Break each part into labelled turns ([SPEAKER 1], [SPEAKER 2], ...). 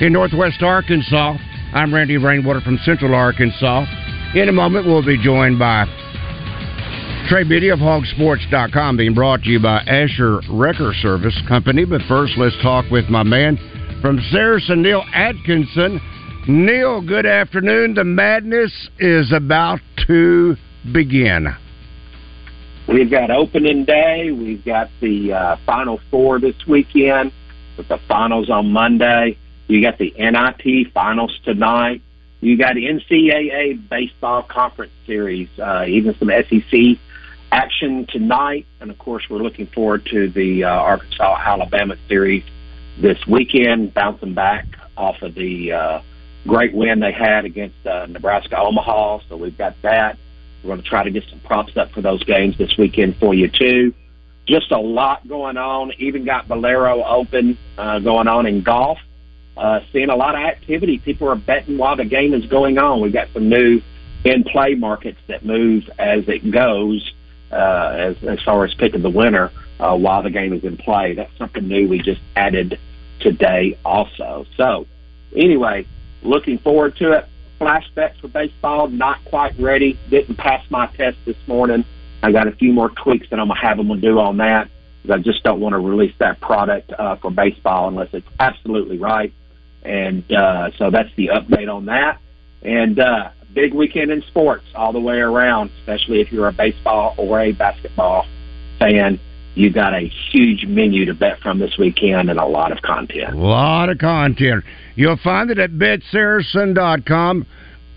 [SPEAKER 1] in Northwest Arkansas. I'm Randy Rainwater from Central Arkansas. In a moment, we'll be joined by Trey Biddy of Hawgsports.com, being brought to you by Asher Wrecker Service Company. But first, let's talk with my man from Saracen, Neil Atkinson. Neil, good afternoon. The madness is about to begin.
[SPEAKER 2] We've got opening day. We've got the uh, Final Four this weekend with the finals on Monday. You got the NIT finals tonight. You got NCAA baseball conference series, uh, even some SEC action tonight. And of course, we're looking forward to the uh, Arkansas Alabama series this weekend, bouncing back off of the uh, great win they had against uh, Nebraska Omaha. So we've got that. We're going to try to get some props up for those games this weekend for you too. Just a lot going on. Even got Valero Open uh, going on in golf. Uh, seeing a lot of activity. People are betting while the game is going on. We've got some new in-play markets that move as it goes, uh, as as far as picking the winner uh, while the game is in play. That's something new we just added today, also. So, anyway, looking forward to it flashbacks for baseball. Not quite ready. Didn't pass my test this morning. I got a few more tweaks that I'm gonna have them do on that. I just don't want to release that product uh, for baseball unless it's absolutely right. And uh, so that's the update on that. And uh, big weekend in sports all the way around, especially if you're a baseball or a basketball fan. You got a huge menu to bet from this weekend and a lot of content.
[SPEAKER 1] A lot of content. You'll find it at betsaracen.com.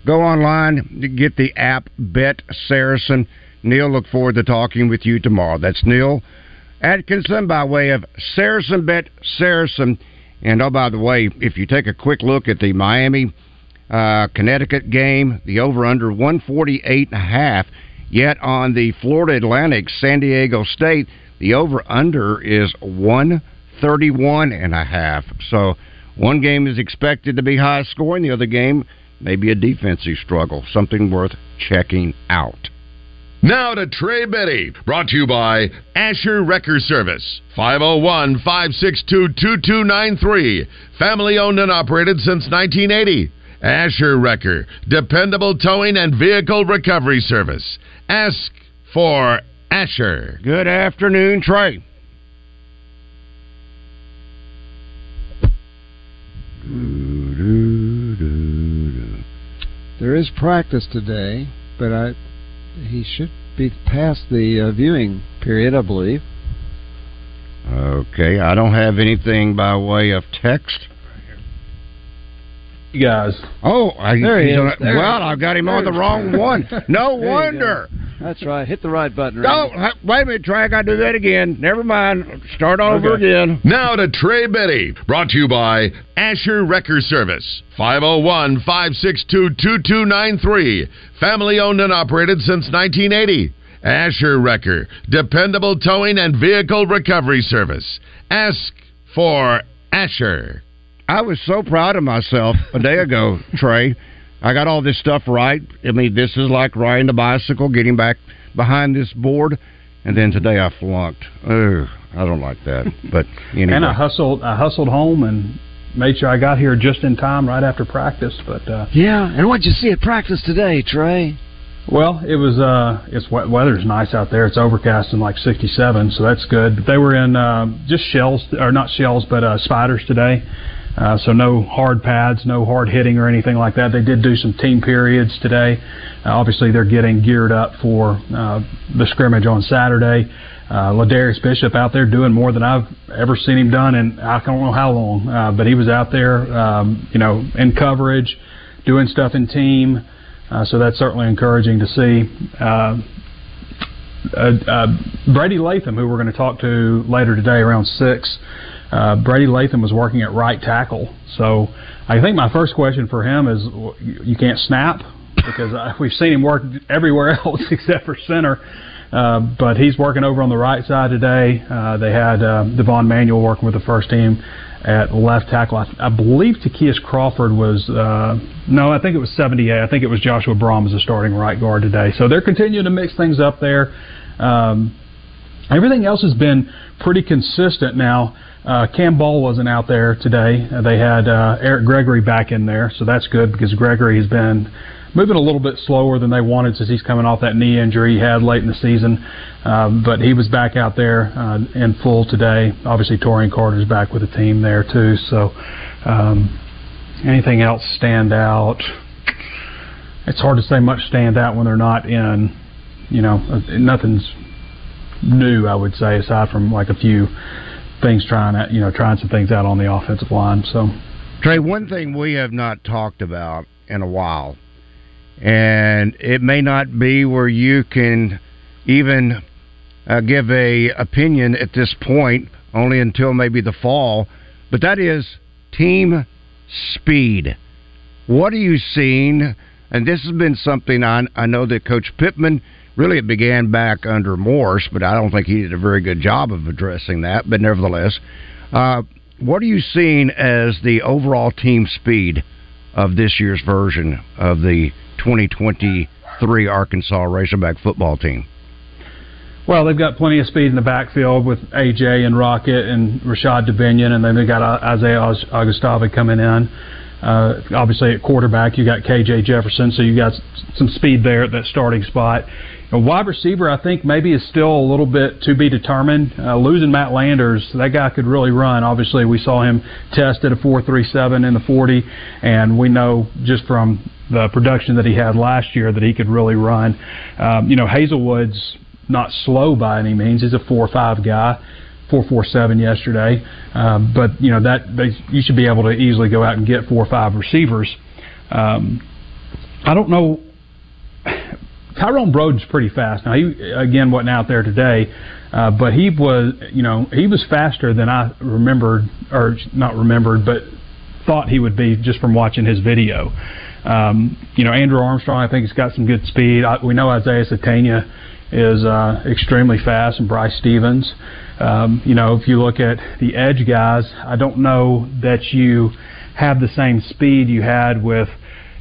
[SPEAKER 1] Go online, get the app Bet Saracen. Neil, look forward to talking with you tomorrow. That's Neil Atkinson by way of Saracen Bet Saracen. And oh, by the way, if you take a quick look at the Miami uh, Connecticut game, the over under 148 and a half. Yet on the Florida Atlantic San Diego State, the over under is 131 and a half. So one game is expected to be high scoring, the other game may be a defensive struggle. Something worth checking out.
[SPEAKER 3] Now to Trey Biddy, brought to you by Asher Wrecker Service, 501 562 2293. Family owned and operated since 1980. Asher Wrecker, dependable towing and vehicle recovery service. Ask for Asher.
[SPEAKER 1] Good afternoon, Trey.
[SPEAKER 4] There is practice today, but I he should be past the uh, viewing period, I believe.
[SPEAKER 1] Okay, I don't have anything by way of text.
[SPEAKER 5] You guys.
[SPEAKER 1] Oh, I,
[SPEAKER 4] There he
[SPEAKER 1] he's
[SPEAKER 4] is.
[SPEAKER 1] on-
[SPEAKER 4] There
[SPEAKER 1] well. I've got him on the wrong one. No
[SPEAKER 4] There you
[SPEAKER 1] wonder.
[SPEAKER 4] Go. That's right. Hit the right button.
[SPEAKER 1] No,
[SPEAKER 4] Randy.
[SPEAKER 1] h- wait a minute, Trey. I got to do that again. Never mind. Start over
[SPEAKER 5] Okay.
[SPEAKER 1] again.
[SPEAKER 3] Now to Trey Biddy, brought to you by Asher Wrecker Service, 501 562 2293. Family owned and operated since 1980. Asher Wrecker, dependable towing and vehicle recovery service. Ask for Asher.
[SPEAKER 1] I was so proud of myself a day ago, Trey. I got all this stuff right. I mean, this is like riding the bicycle, getting back behind this board, and then today I flunked. Oh, I don't like that. But anyway.
[SPEAKER 5] And I hustled. I hustled home and made sure I got here just in time, right after practice. But uh,
[SPEAKER 4] Yeah, and what'd you see at practice today, Trey?
[SPEAKER 5] Well, it was. uh It's wet weather's nice out there. It's overcast and like 67, so that's good. But they were in uh, just shells, or not shells, but uh, spiders today. Uh, so no hard pads, no hard hitting or anything like that. They did do some team periods today. Uh, obviously, they're getting geared up for uh, the scrimmage on Saturday. Uh, Ladarius Bishop out there doing more than I've ever seen him done in I don't know how long, uh, but he was out there, um, you know, in coverage, doing stuff in team. Uh, so that's certainly encouraging to see. Uh, uh, uh, Brady Latham, who we're going to talk to later today around six, uh, Brady Latham was working at right tackle. So I think my first question for him is, you can't snap because uh, we've seen him work everywhere else except for center. Uh, but he's working over on the right side today. Uh, they had uh, Devon Manuel working with the first team at left tackle. I, I believe Takias Crawford was uh, no, I think it was 78. I think it was Joshua Braun as a starting right guard today. So they're continuing to mix things up there. Um, everything else has been pretty consistent now. Uh, Cam Ball wasn't out there today. Uh, they had uh, Eric Gregory back in there, so that's good because Gregory has been moving a little bit slower than they wanted since he's coming off that knee injury he had late in the season. Um, but he was back out there uh, in full today. Obviously, Torian Carter's back with the team there too. So, um, anything else stand out? It's hard to say much stand out when they're not in. You know, uh, nothing's new. I would say aside from like a few things trying at you know trying some things out on the offensive line. So,
[SPEAKER 1] Trey, one thing we have not talked about in a while and it may not be where you can even uh, give a opinion at this point, only until maybe the fall. But that is team speed. What are you seeing? And this has been something I, I know that Coach Pittman really it began back under Morris, but I don't think he did a very good job of addressing that. But nevertheless, uh, what are you seeing as the overall team speed of this year's version of the 2023 Arkansas Razorback football team?
[SPEAKER 5] Well, they've got plenty of speed in the backfield with AJ and Rocket and Rashod Dubinion, and then they got Isaiah Augustave coming in. Uh, obviously, at quarterback, you got KJ Jefferson, so you got some speed there at that starting spot. A wide receiver, I think, maybe is still a little bit to be determined. Uh, losing Matt Landers, that guy could really run. Obviously, we saw him test at a 4.37 in the 40, and we know just from the production that he had last year that he could really run. Um, you know, Haselwood's not slow by any means. He's a four-five guy. 447 yesterday, um, but you know that they, you should be able to easily go out and get four or five receivers. Um, I don't know. Tyrone Broden's pretty fast. Now he again wasn't out there today, uh, but he was you know he was faster than I remembered or not remembered, but thought he would be just from watching his video. Um, you know, Andrew Armstrong, I think, has got some good speed. I, we know Isaiah Sategna is uh, extremely fast, and Bryce Stevens. Um, you know, if you look at the edge guys, I don't know that you have the same speed you had with,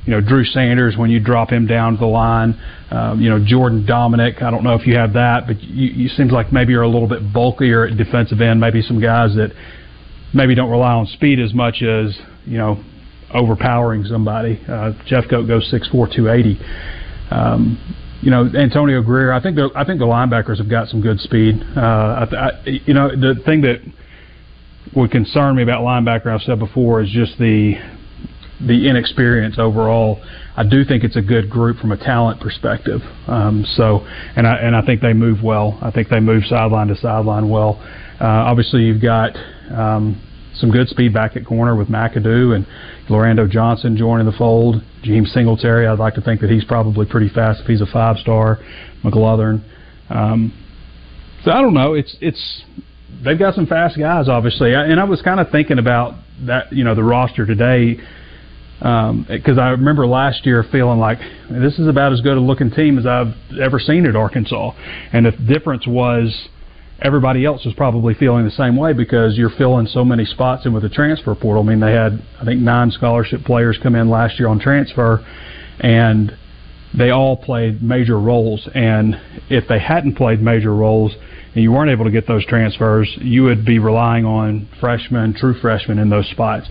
[SPEAKER 5] you know, Drew Sanders when you drop him down to the line. Um, you know, Jordan Domineck. I don't know if you have that, but you, you seems like maybe you're a little bit bulkier at defensive end. Maybe some guys that maybe don't rely on speed as much as you know overpowering somebody. Uh, Jeffcoat goes six four two eighty. Um, you know Antonio Grier. I think I think the linebackers have got some good speed. Uh, I, I, you know the thing that would concern me about linebacker I've said before is just the the inexperience overall. I do think it's a good group from a talent perspective. Um, so and I and I think they move well. I think they move sideline to sideline well. Uh, obviously, you've got um, some good speed back at corner with McAdoo and Lorando Johnson joining the fold. James Singletary, I'd like to think that he's probably pretty fast if he's a five star. McGlothern. Um, so I don't know. It's it's they've got some fast guys, obviously, and I was kind of thinking about that. You know, the roster today because um, I remember last year feeling like this is about as good a looking team as I've ever seen at Arkansas, and the difference was everybody else was probably feeling the same way because you're filling so many spots in with the transfer portal. I mean, they had I think nine scholarship players come in last year on transfer, and they all played major roles. And if they hadn't played major roles and you weren't able to get those transfers, you would be relying on freshmen, true freshmen in those spots.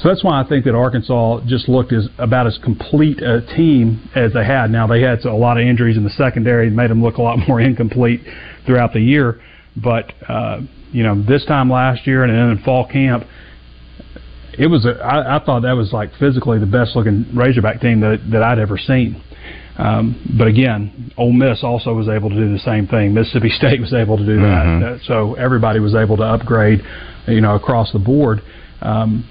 [SPEAKER 5] So that's why I think that Arkansas just looked as about as complete a team as they had. Now they had a lot of injuries in the secondary, made them look a lot more incomplete throughout the year. But uh, you know, this time last year and then in fall camp, it was a, I, I thought that was like physically the best looking Razorback team that that I'd ever seen. Um, but again, Ole Miss also was able to do the same thing. Mississippi State was able to do that.
[SPEAKER 1] Mhm.
[SPEAKER 5] So everybody was able to upgrade, you know, across the board. Um,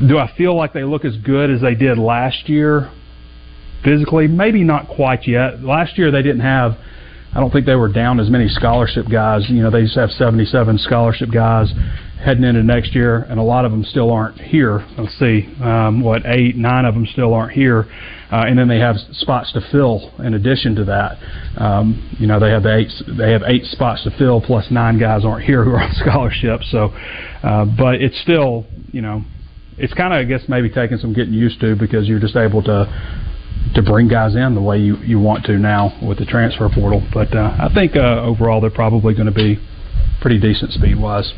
[SPEAKER 5] do I feel like they look as good as they did last year? Physically, maybe not quite yet. Last year they didn't have. I don't think they were down as many scholarship guys. You know, they just have 77 scholarship guys heading into next year, and a lot of them still aren't here. Let's see, um, what eight, nine of them still aren't here, uh, and then they have spots to fill in addition to that. Um, you know, they have eight, they have eight spots to fill, plus nine guys aren't here who are on scholarship. So, uh, but it's still, you know, it's kind of I guess maybe taking some getting used to because you're just able to to bring guys in the way you, you want to now with the transfer portal. But uh, I think uh, overall they're probably going to be pretty decent speed wise.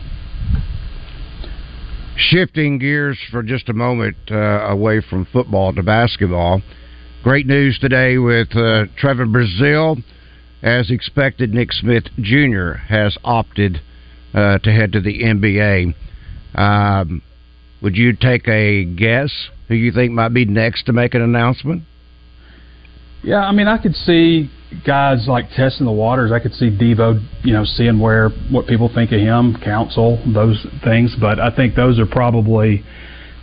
[SPEAKER 1] Shifting gears for just a moment uh, away from football to basketball. Great news today with uh, Trevon Brazile. As expected, Nick Smith Jr. has opted uh, to head to the NBA. Um, would you take a guess who you think might be next to make an announcement?
[SPEAKER 5] Yeah, I mean, I could see guys like testing the waters. I could see Devo, you know, seeing where what people think of him, counsel, those things. But I think those are probably,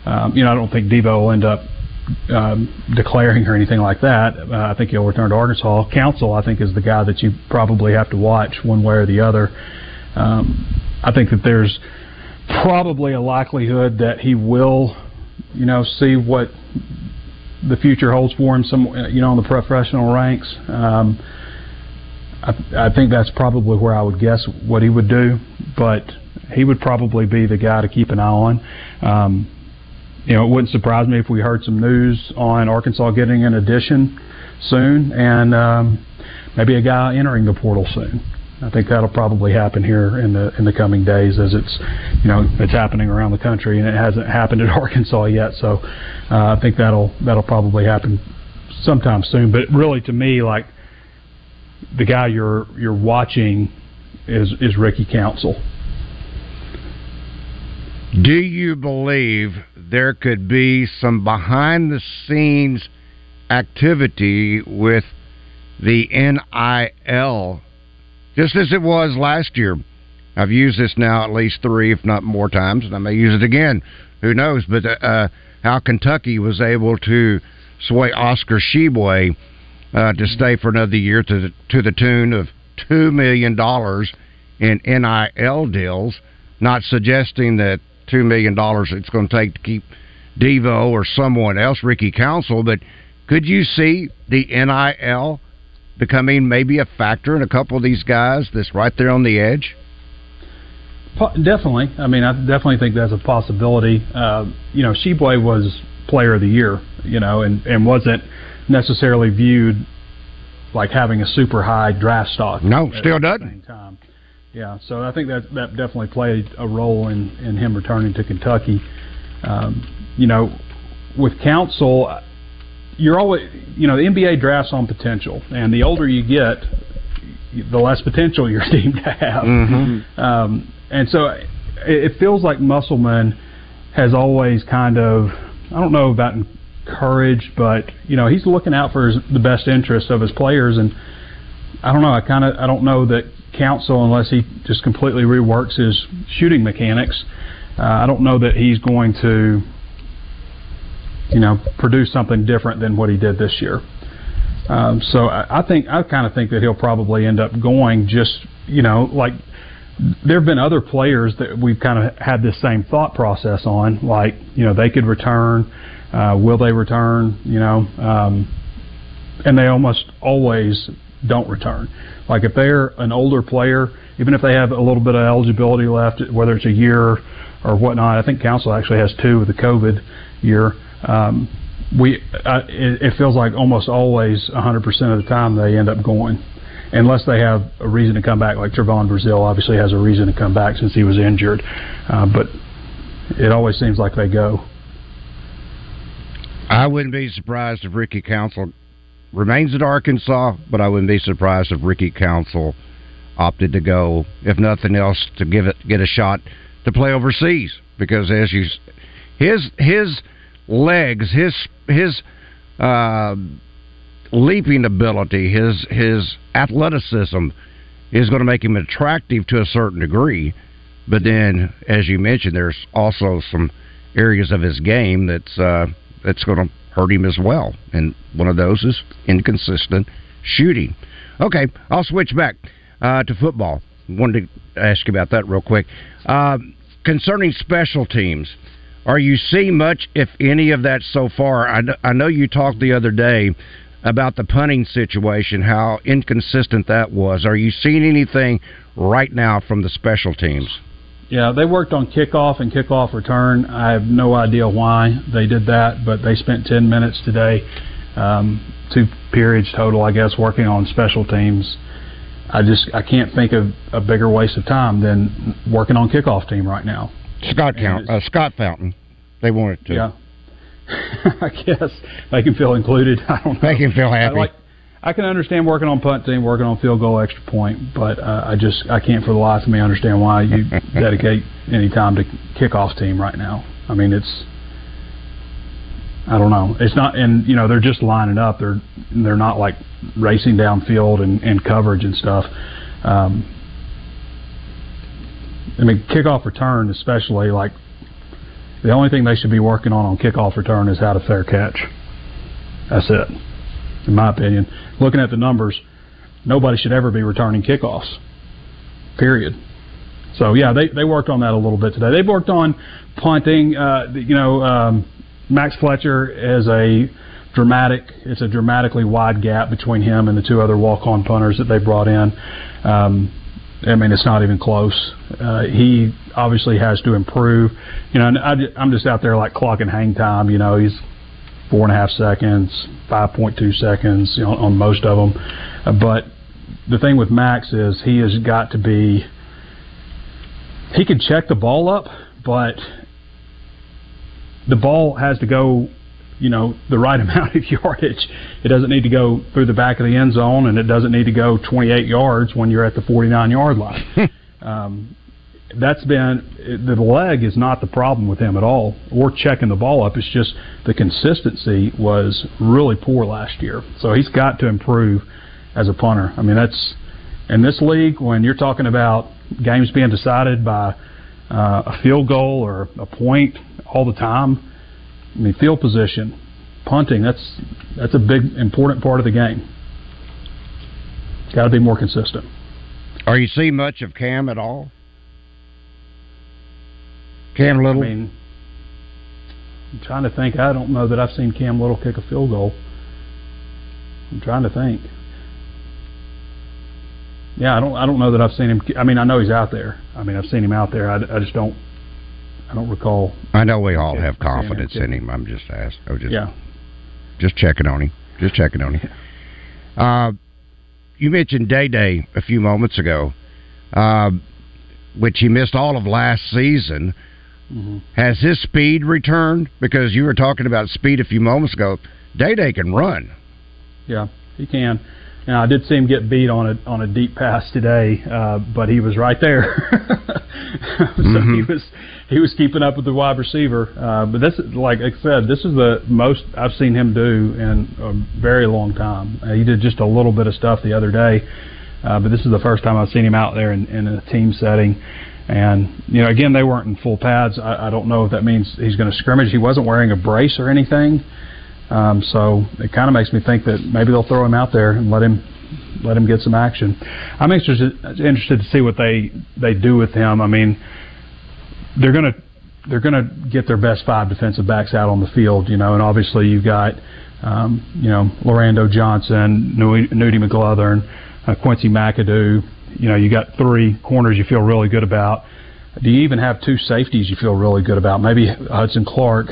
[SPEAKER 5] um, you know, I don't think Devo will end up um, declaring or anything like that. Uh, I think he'll return to Arkansas. Counsel, I think, is the guy that you probably have to watch one way or the other. Um, I think that there's probably a likelihood that he will, you know, see what the future holds for him. Some, you know, in the professional ranks. Um, I, I think that's probably where I would guess what he would do, but he would probably be the guy to keep an eye on. Um, you know, it wouldn't surprise me if we heard some news on Arkansas getting an addition soon, and um, maybe a guy entering the portal soon. I think that'll probably happen here in the in the coming days, as it's you know it's happening around the country, and it hasn't happened at Arkansas yet. So uh, I think that'll that'll probably happen sometime soon. But really, to me, like the guy you're you're watching is is Ricky Council.
[SPEAKER 1] Do you believe there could be some behind the scenes activity with the NIL, just as it was last year? I've used this now at least three, if not more times, and I may use it again. Who knows? But uh, how Kentucky was able to sway Oscar Tshiebwe uh, to stay for another year to the, to the tune of two million dollars in NIL deals. Not suggesting that two million dollars it's going to take to keep Devo or someone else, Ricky Council, but could you see the NIL becoming maybe a factor in a couple of these guys that's right there on the edge?
[SPEAKER 5] Definitely. I mean, I definitely think that's a possibility. Uh, you know, Tshiebwe was Player of the Year, you know, and and wasn't necessarily viewed like having a super high draft stock.
[SPEAKER 1] No, still doesn't.
[SPEAKER 5] Yeah, so I think that that definitely played a role in in him returning to Kentucky. Um, you know, with Council, you're always you know the NBA drafts on potential, and the older you get, the less potential you're deemed to have.
[SPEAKER 1] Mhm.
[SPEAKER 5] Um, and so it, it feels like Musselman has always kind of I don't know about encouraged, but you know he's looking out for his, the best interest of his players, and I don't know. I kind of I don't know that Council unless he just completely reworks his shooting mechanics. Uh, I don't know that he's going to you know produce something different than what he did this year. Um, so I, I think I kind of think that he'll probably end up going just you know like there have been other players that we've kind of had this same thought process on, like you know they could return, uh, will they return? You know, um, and they almost always don't return. Like if they're an older player, even if they have a little bit of eligibility left, whether it's a year or whatnot, I think Council actually has two with the COVID year. Um, we uh, it, it feels like almost always 100 percent of the time they end up going, unless they have a reason to come back. Like Trevon Brazile obviously has a reason to come back since he was injured, uh, but it always seems like they go.
[SPEAKER 1] I wouldn't be surprised if Ricky Council remains at Arkansas, but I wouldn't be surprised if Ricky Council opted to go, if nothing else, to give it get a shot to play overseas. Because as you, his his legs, his his uh, leaping ability, his his athleticism is going to make him attractive to a certain degree. But then, as you mentioned, there's also some areas of his game that's uh, that's going to hurt him as well, and one of those is inconsistent shooting. Okay, I'll switch back uh, to football. Wanted to ask you about that real quick. Uh, concerning special teams, are you seeing much, if any, of that so far? I, I know you talked the other day about the punting situation, how inconsistent that was. Are you seeing anything right now from the special teams?
[SPEAKER 5] Yeah, they worked on kickoff and kickoff return. I have no idea why they did that, but they spent 10 minutes today, um, two periods total, I guess, working on special teams. I just I can't think of a bigger waste of time than working on kickoff team right now.
[SPEAKER 1] Scott Count, uh, Scott Fountain, they wanted to.
[SPEAKER 5] Yeah, I guess they can feel included. I don't know.
[SPEAKER 1] They can feel happy.
[SPEAKER 5] I, like, I can understand working on punt team, working on field goal, extra point, but uh, I just I can't for the life of me understand why you dedicate any time to kickoff team right now. I mean, it's I don't know. It's not, and you know, they're just lining up. They're they're not like racing downfield and, and coverage and stuff. Um, I mean, kickoff return, especially like the only thing they should be working on on kickoff return is how to fair catch. That's it, in my opinion. Looking at the numbers, nobody should ever be returning kickoffs. Period. So yeah, they they worked on that a little bit today. They've worked on punting. Uh, you know, um, Max Fletcher is a dramatic. It's a dramatically wide gap between him and the two other walk-on punters that they brought in. Um, I mean, it's not even close. Uh, he obviously has to improve. You know, I, I'm just out there like clocking hang time. You know, he's four and a half seconds, five point two seconds you know, on most of them. Uh, but the thing with Max is he has got to be. He can check the ball up, but the ball has to go you know the right amount of yardage. It doesn't need to go through the back of the end zone, and it doesn't need to go 28 yards when you're at the 49 yard line. um, that's been the leg is not the problem with him at all, or checking the ball up. It's just the consistency was really poor last year. So he's got to improve as a punter. I mean, that's in this league when you're talking about games being decided by uh, a field goal or a point all the time I mean, field position, punting, that's that's a big important part of the game. Got to be more consistent.
[SPEAKER 1] Are you seeing much of Cam at all? Cam Little.
[SPEAKER 5] I mean, I'm trying to think. I don't know that I've seen Cam Little kick a field goal. I'm trying to think. Yeah, I don't. I don't know that I've seen him. I mean, I know he's out there. I mean, I've seen him out there. I, I just don't I don't recall.
[SPEAKER 1] I know we all have confidence in him. I'm just asking. I was just
[SPEAKER 5] yeah,
[SPEAKER 1] just checking on him. Just checking on him. Uh, you mentioned Day Day a few moments ago, uh, which he missed all of last season. Mm-hmm. Has his speed returned? Because you were talking about speed a few moments ago. Day Day can run.
[SPEAKER 5] Yeah, he can. And I did see him get beat on a on a deep pass today, uh, but he was right there. so mm-hmm. he was he was keeping up with the wide receiver. Uh, but this, like I said, this is the most I've seen him do in a very long time. Uh, he did just a little bit of stuff the other day, uh, but this is the first time I've seen him out there in, in a team setting. And you know, again, they weren't in full pads. I, I don't know if that means he's going to scrimmage. He wasn't wearing a brace or anything. Um, so it kind of makes me think that maybe they'll throw him out there and let him let him get some action. I'm interested interested to see what they they do with him. I mean, they're to they're to get their best five defensive backs out on the field, you know, and obviously you've got um, you know Lorando Johnson, Nudie McGlothern, uh, Quincy McAdoo. You know, you got three corners you feel really good about. Do you even have two safeties you feel really good about? Maybe Hudson Clark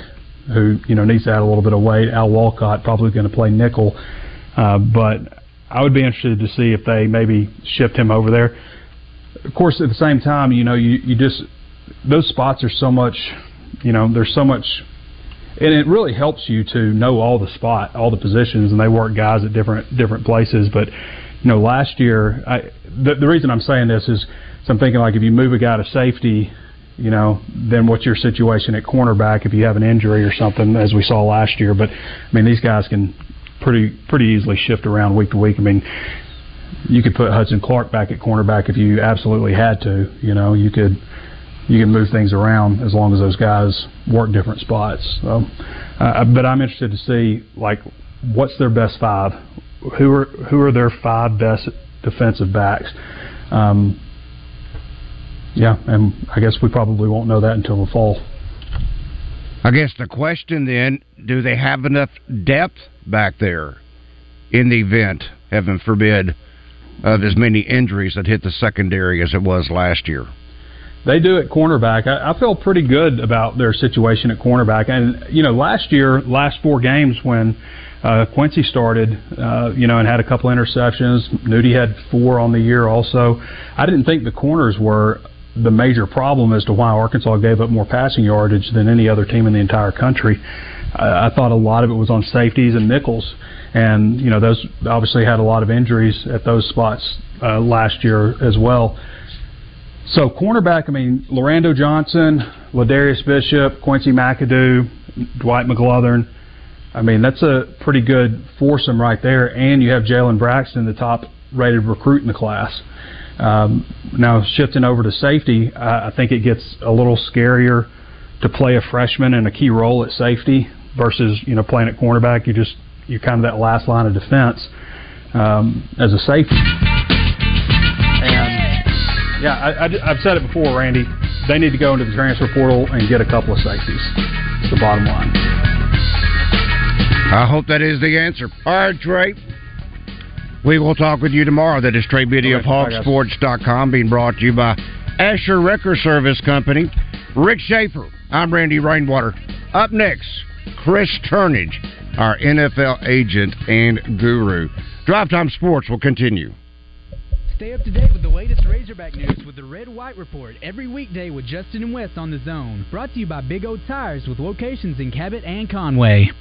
[SPEAKER 5] who you know needs to add a little bit of weight. Al Walcott probably going to play nickel, uh, but I would be interested to see if they maybe shift him over there. Of course, at the same time, you know, you you just those spots are so much, you know, there's so much and it really helps you to know all the spot, all the positions, and they work guys at different different places. But you know, last year, I, the, the reason I'm saying this is, so I'm thinking like if you move a guy to safety, you know, then what's your situation at cornerback if you have an injury or something, as we saw last year. But I mean, these guys can pretty pretty easily shift around week to week. I mean, you could put Hudson Clark back at cornerback if you absolutely had to. You know, you could you can move things around as long as those guys work different spots. So, uh, but I'm interested to see like what's their best five, who are who are their five best defensive backs. Um, yeah, and I guess we probably won't know that until the fall.
[SPEAKER 1] I guess the question then: Do they have enough depth back there in the event, heaven forbid, of as many injuries that hit the secondary as it was last year?
[SPEAKER 5] They do at cornerback. I, I feel pretty good about their situation at cornerback. And you know, last year, last four games when uh, Quincy started, uh, you know, and had a couple interceptions. Nudie had four on the year also. I didn't think the corners were the major problem as to why Arkansas gave up more passing yardage than any other team in the entire country. I thought a lot of it was on safeties and nickels, and you know those obviously had a lot of injuries at those spots uh, last year as well. So cornerback, I mean, Lorando Johnson, Ladarius Bishop, Quincy McAdoo, Dwight McGlothern. I mean, that's a pretty good foursome right there. And you have Jalen Braxton, the top rated recruit in the class. Um, now, shifting over to safety, uh, I think it gets a little scarier to play a freshman in a key role at safety versus, you know, playing at cornerback. You just, you're kind of that last line of defense um, as a safety. Yeah, I, I, I've said it before, Randy. They need to go into the transfer portal and get a couple of safeties. It's the bottom line.
[SPEAKER 1] I hope that is the answer. All right, Trey. We will talk with you tomorrow. That is Trey Biddy of Hawgsports.com, being brought to you by Asher Wrecker Service Company. Rick Schaefer. I'm Randy Rainwater. Up next, Chris Turnage, our NFL agent and guru. Drive Time Sports will continue.
[SPEAKER 6] Stay up to date with the latest Razorback news with the Red White Report every weekday with Justin and Wes on the Zone. Brought to you by Big O Tires with locations in Cabot and Conway.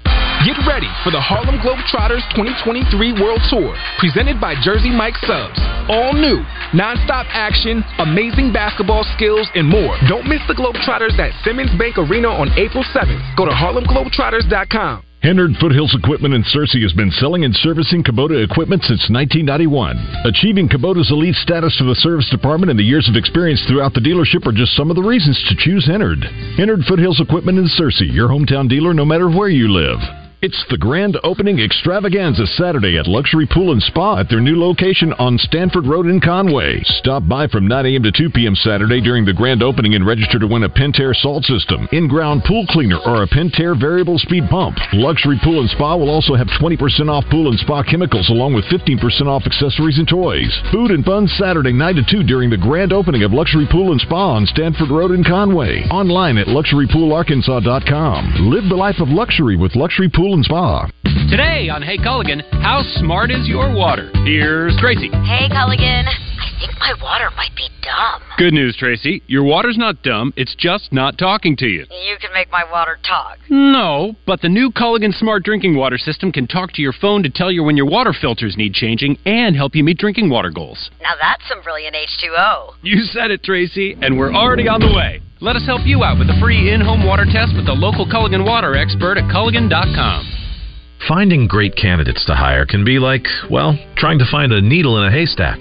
[SPEAKER 7] Get ready for the Harlem Globetrotters 2023 World Tour, presented by Jersey Mike Subs. All new, nonstop action, amazing basketball skills, and more. Don't miss the Globetrotters at Simmons Bank Arena on April 7th. Go to harlemglobetrotters.com.
[SPEAKER 8] Hennard Foothills Equipment in Searcy has been selling and servicing Kubota equipment since 1991. Achieving Kubota's elite status for the service department and the years of experience throughout the dealership are just some of the reasons to choose Hennard. Hennard Foothills Equipment in Searcy, your hometown dealer no matter where you live. It's the grand opening extravaganza Saturday at Luxury Pool and Spa at their new location on Stanford Road in Conway. Stop by from 9 a.m. to 2 p.m. Saturday during the grand opening and register to win a Pentair salt system, in-ground pool cleaner, or a Pentair variable speed pump. Luxury Pool and Spa will also have 20% off pool and spa chemicals along with 15% off accessories and toys. Food and fun Saturday 9 to 2 during the grand opening of Luxury Pool and Spa on Stanford Road in Conway. Online at luxurypoolarkansas.com. Live the life of luxury with Luxury Pool and Spa.
[SPEAKER 9] Today on Hey Culligan, how smart is your water? Here's Tracy.
[SPEAKER 10] Hey Culligan, I think my water might be dumb.
[SPEAKER 9] Good news, Tracy. Your water's not dumb, it's just not talking to you.
[SPEAKER 10] You can make my water talk.
[SPEAKER 9] No, but the new Culligan Smart Drinking Water System can talk to your phone to tell you when your water filters need changing and help you meet drinking water goals.
[SPEAKER 10] Now that's some brilliant H2O.
[SPEAKER 9] You said it, Tracy, and we're already on the way. Let us help you out with a free in home water test with the local Culligan water expert at Culligan.com.
[SPEAKER 11] Finding great candidates to hire can be like, well, trying to find a needle in a haystack,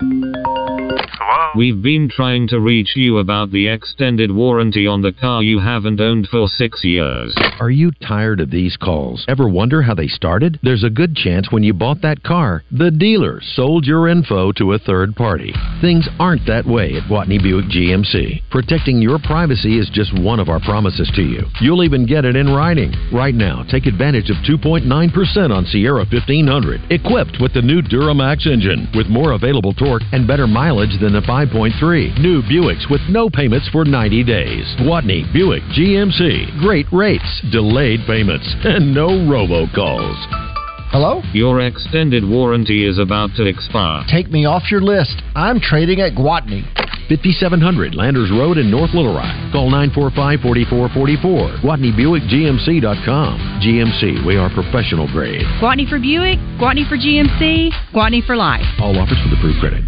[SPEAKER 12] Hello?
[SPEAKER 13] We've been trying to reach you about the extended warranty on the car you haven't owned for six years.
[SPEAKER 14] Are you tired of these calls? Ever wonder how they started? There's a good chance when you bought that car, the dealer sold your info to a third party. Things aren't that way at Gwatney Buick GMC. Protecting your privacy is just one of our promises to you. You'll even get it in writing. Right now, take advantage of 2.9% on Sierra 1500, equipped with the new Duramax engine, with more available torque and better mileage than the 5.3. New Buicks with no payments for 90 days. Gwatney Buick GMC. Great rates, delayed payments, and no robocalls.
[SPEAKER 15] Hello?
[SPEAKER 13] Your extended warranty is about to expire.
[SPEAKER 15] Take me off your list. I'm trading at Gwatney.
[SPEAKER 14] 5700 Landers Road in North Little Rock. Call 945-4444. GwatneyBuickGMC.com. GMC, we are professional grade.
[SPEAKER 16] Gwatney for Buick, Gwatney for GMC, Gwatney for life.
[SPEAKER 14] All offers with approved credit.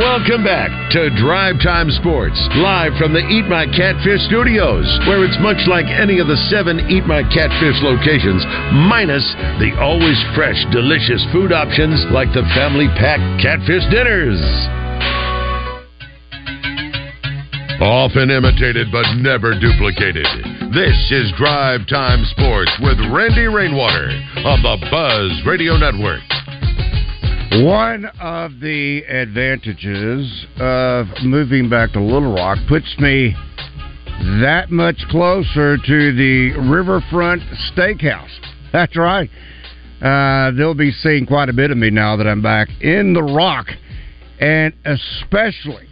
[SPEAKER 3] Welcome back to Drive Time Sports, live from the Eat My Catfish studios, where it's much like any of the seven Eat My Catfish locations, minus the always fresh, delicious food options like the family pack catfish dinners. Often imitated but never duplicated. This is Drive Time Sports with Randy Rainwater on the Buzz Radio Network.
[SPEAKER 1] One of the advantages of moving back to Little Rock puts me that much closer to the Riverfront Steakhouse. That's right. Uh, they'll be seeing quite a bit of me now that I'm back in the Rock, and especially,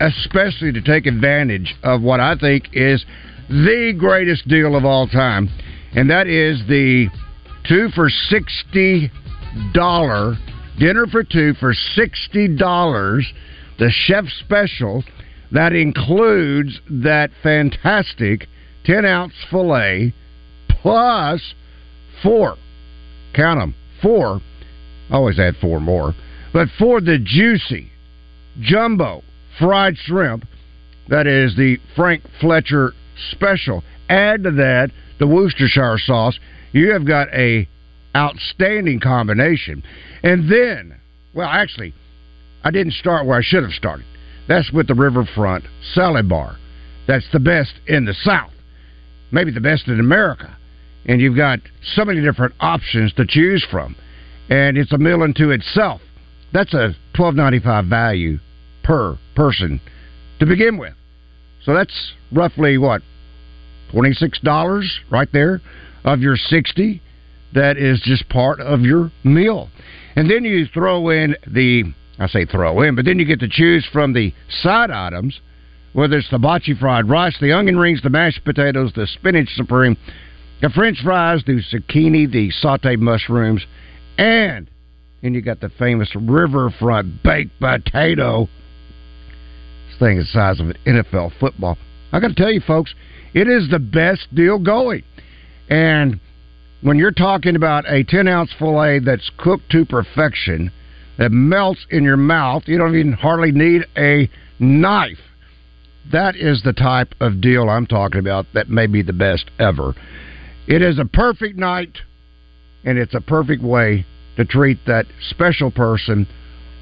[SPEAKER 1] especially to take advantage of what I think is the greatest deal of all time, and that is the two for sixty dollar dinner for two for sixty dollars. The chef special that includes that fantastic ten ounce fillet plus four. Count them four. Always add four more, but for the juicy jumbo fried shrimp. That is the Frank Fletcher special. Add to that the Worcestershire sauce. You have got a outstanding combination. And then, well, actually, I didn't start where I should have started. That's with the Riverfront Salad Bar. That's the best in the South, maybe the best in America. And you've got so many different options to choose from, and it's a meal unto itself. That's a twelve ninety five value per person to begin with. So that's roughly what twenty six dollars right there of your sixty. That is just part of your meal. And then you throw in the, I say throw in, but then you get to choose from the side items, whether it's the bocce fried rice, the onion rings, the mashed potatoes, the spinach supreme, the french fries, the zucchini, the sauteed mushrooms, and then you got the famous riverfront baked potato. Thing the size of an NFL football. I got to tell you, folks, it is the best deal going. And when you're talking about a 10 ounce filet that's cooked to perfection, that melts in your mouth, you don't even hardly need a knife. That is the type of deal I'm talking about that may be the best ever. It is a perfect night, and it's a perfect way to treat that special person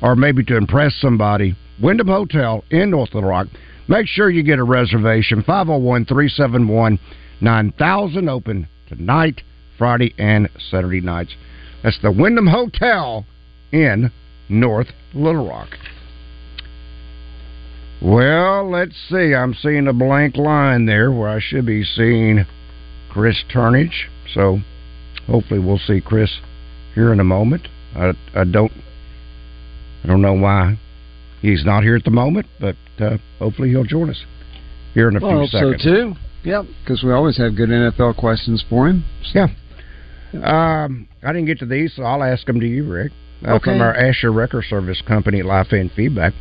[SPEAKER 1] or maybe to impress somebody. Wyndham Hotel in North Little Rock. Make sure you get a reservation. 501 371 9000. Open tonight. Friday and Saturday nights. That's the Wyndham Hotel in North Little Rock. Well, let's see. I'm seeing a blank line there where I should be seeing Chris Turnage. So hopefully we'll see Chris here in a moment. I, I don't I don't know why he's not here at the moment, but uh, hopefully he'll join us here in a
[SPEAKER 4] well,
[SPEAKER 1] few seconds.
[SPEAKER 4] so too. Yep, because we always have good NFL questions for him.
[SPEAKER 1] Yeah. Um, I didn't get to these, so I'll ask them to you, Rick. Uh,
[SPEAKER 4] Okay.
[SPEAKER 1] From our Asher Wrecker Service Company Life and Feedback.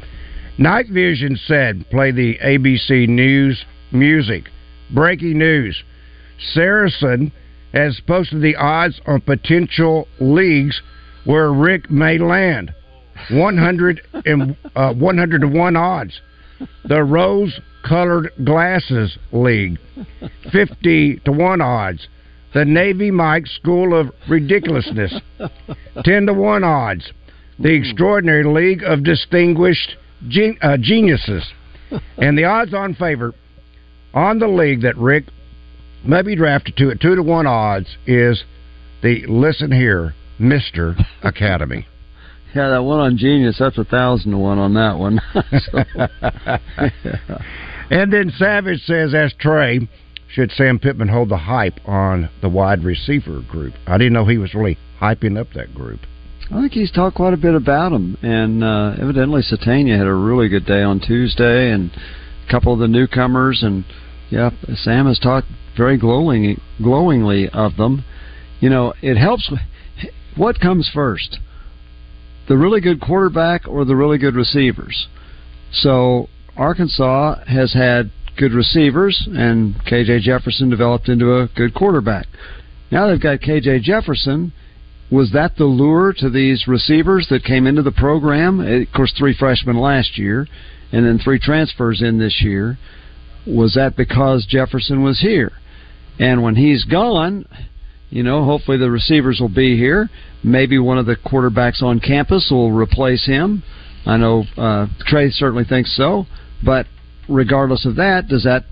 [SPEAKER 1] Night Vision said, play the ABC News music. Breaking news. Saracen has posted the odds on potential leagues where Rick may land. 100 and uh, 100 to 1 odds. The Rose Colored Glasses League. 50 to 1 odds. The Navy Mike School of Ridiculousness. 10 to 1 odds. The Extraordinary League of Distinguished gen- uh, geniuses, and the odds-on favor on the league that Rick may be drafted to at two to one odds is the listen here, Mister Academy.
[SPEAKER 4] Yeah, that one on Genius, that's a thousand to one on that one.
[SPEAKER 1] And then Savage says, as Trey, should Sam Pittman hold the hype on the wide receiver group? I didn't know he was really hyping up that group.
[SPEAKER 4] I think he's talked quite a bit about him, and uh, evidently Sategna had a really good day on Tuesday, and a couple of the newcomers, and yeah, Sam has talked very glowing, glowingly of them. You know, it helps. What comes first, the really good quarterback or the really good receivers? So Arkansas has had good receivers, and KJ Jefferson developed into a good quarterback. Now they've got KJ Jefferson. Was that the lure to these receivers that came into the program? Eh, of course, three freshmen last year, and then three transfers in this year. Was that because Jefferson was here? And when he's gone, you know, hopefully the receivers will be here. Maybe one of the quarterbacks on campus will replace him. I know uh, Trey certainly thinks so. But regardless of that, does that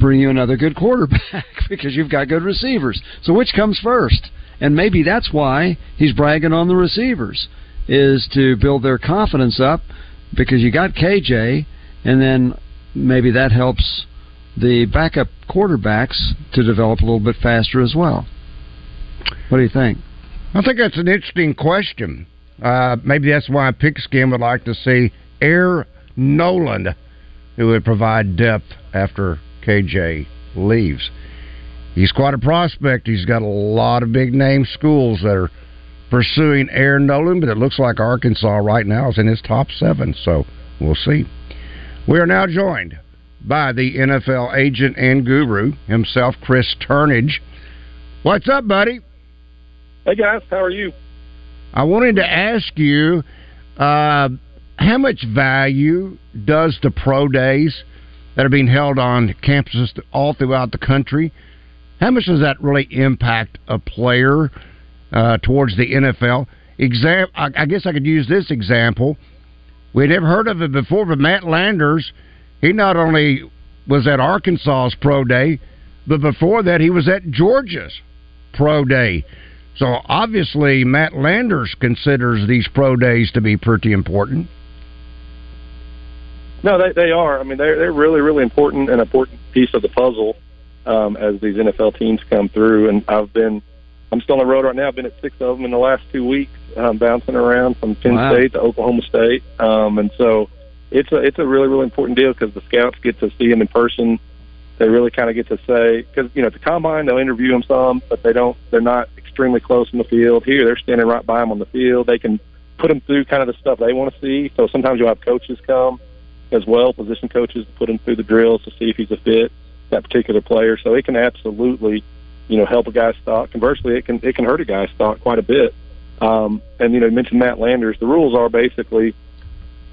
[SPEAKER 4] bring you another good quarterback because you've got good receivers? So which comes first? And maybe that's why he's bragging on the receivers is to build their confidence up because you got KJ, and then maybe that helps the backup quarterbacks to develop a little bit faster as well. What do you think?
[SPEAKER 1] I think that's an interesting question. Uh, maybe that's why Pigskin would like to see Air Noland, who would provide depth after KJ leaves. He's quite a prospect. He's got a lot of big name schools that are pursuing Air Noland, but it looks like Arkansas right now is in his top seven, so we'll see. We are now joined by the NFL agent and guru himself, Chris Turnage. What's up, buddy?
[SPEAKER 12] Hey guys, how are you?
[SPEAKER 1] I wanted to ask you uh, how much value does the pro days that are being held on campuses all throughout the country? How much does that really impact a player uh, towards the NFL? Exam- I, I guess I could use this example. We'd never heard of it before, but Matt Landers, he not only was at Arkansas's pro day, but before that he was at Georgia's pro day. So obviously, Matt Landers considers these pro days to be pretty important.
[SPEAKER 12] No, they they are. I mean, they're they're really really important and important piece of the puzzle um, as these NFL teams come through. And I've been, I'm still on the road right now. I've been at six of them in the last two weeks, um, bouncing around from Penn
[SPEAKER 4] Wow.
[SPEAKER 12] State to Oklahoma State. Um, and so it's a it's a really really important deal because the scouts get to see them in person. They really kind of get to say because you know at the combine they'll interview them some, but they don't. They're not extremely close in the field. Here they're standing right by them on the field. They can put them through kind of the stuff they want to see. So sometimes you'll have coaches come as well, position coaches put him through the drills to see if he's a fit that particular player. So it can absolutely, you know, help a guy's stock. Conversely, it can it can hurt a guy's stock quite a bit. Um, and you know, you mentioned Matt Landers. The rules are basically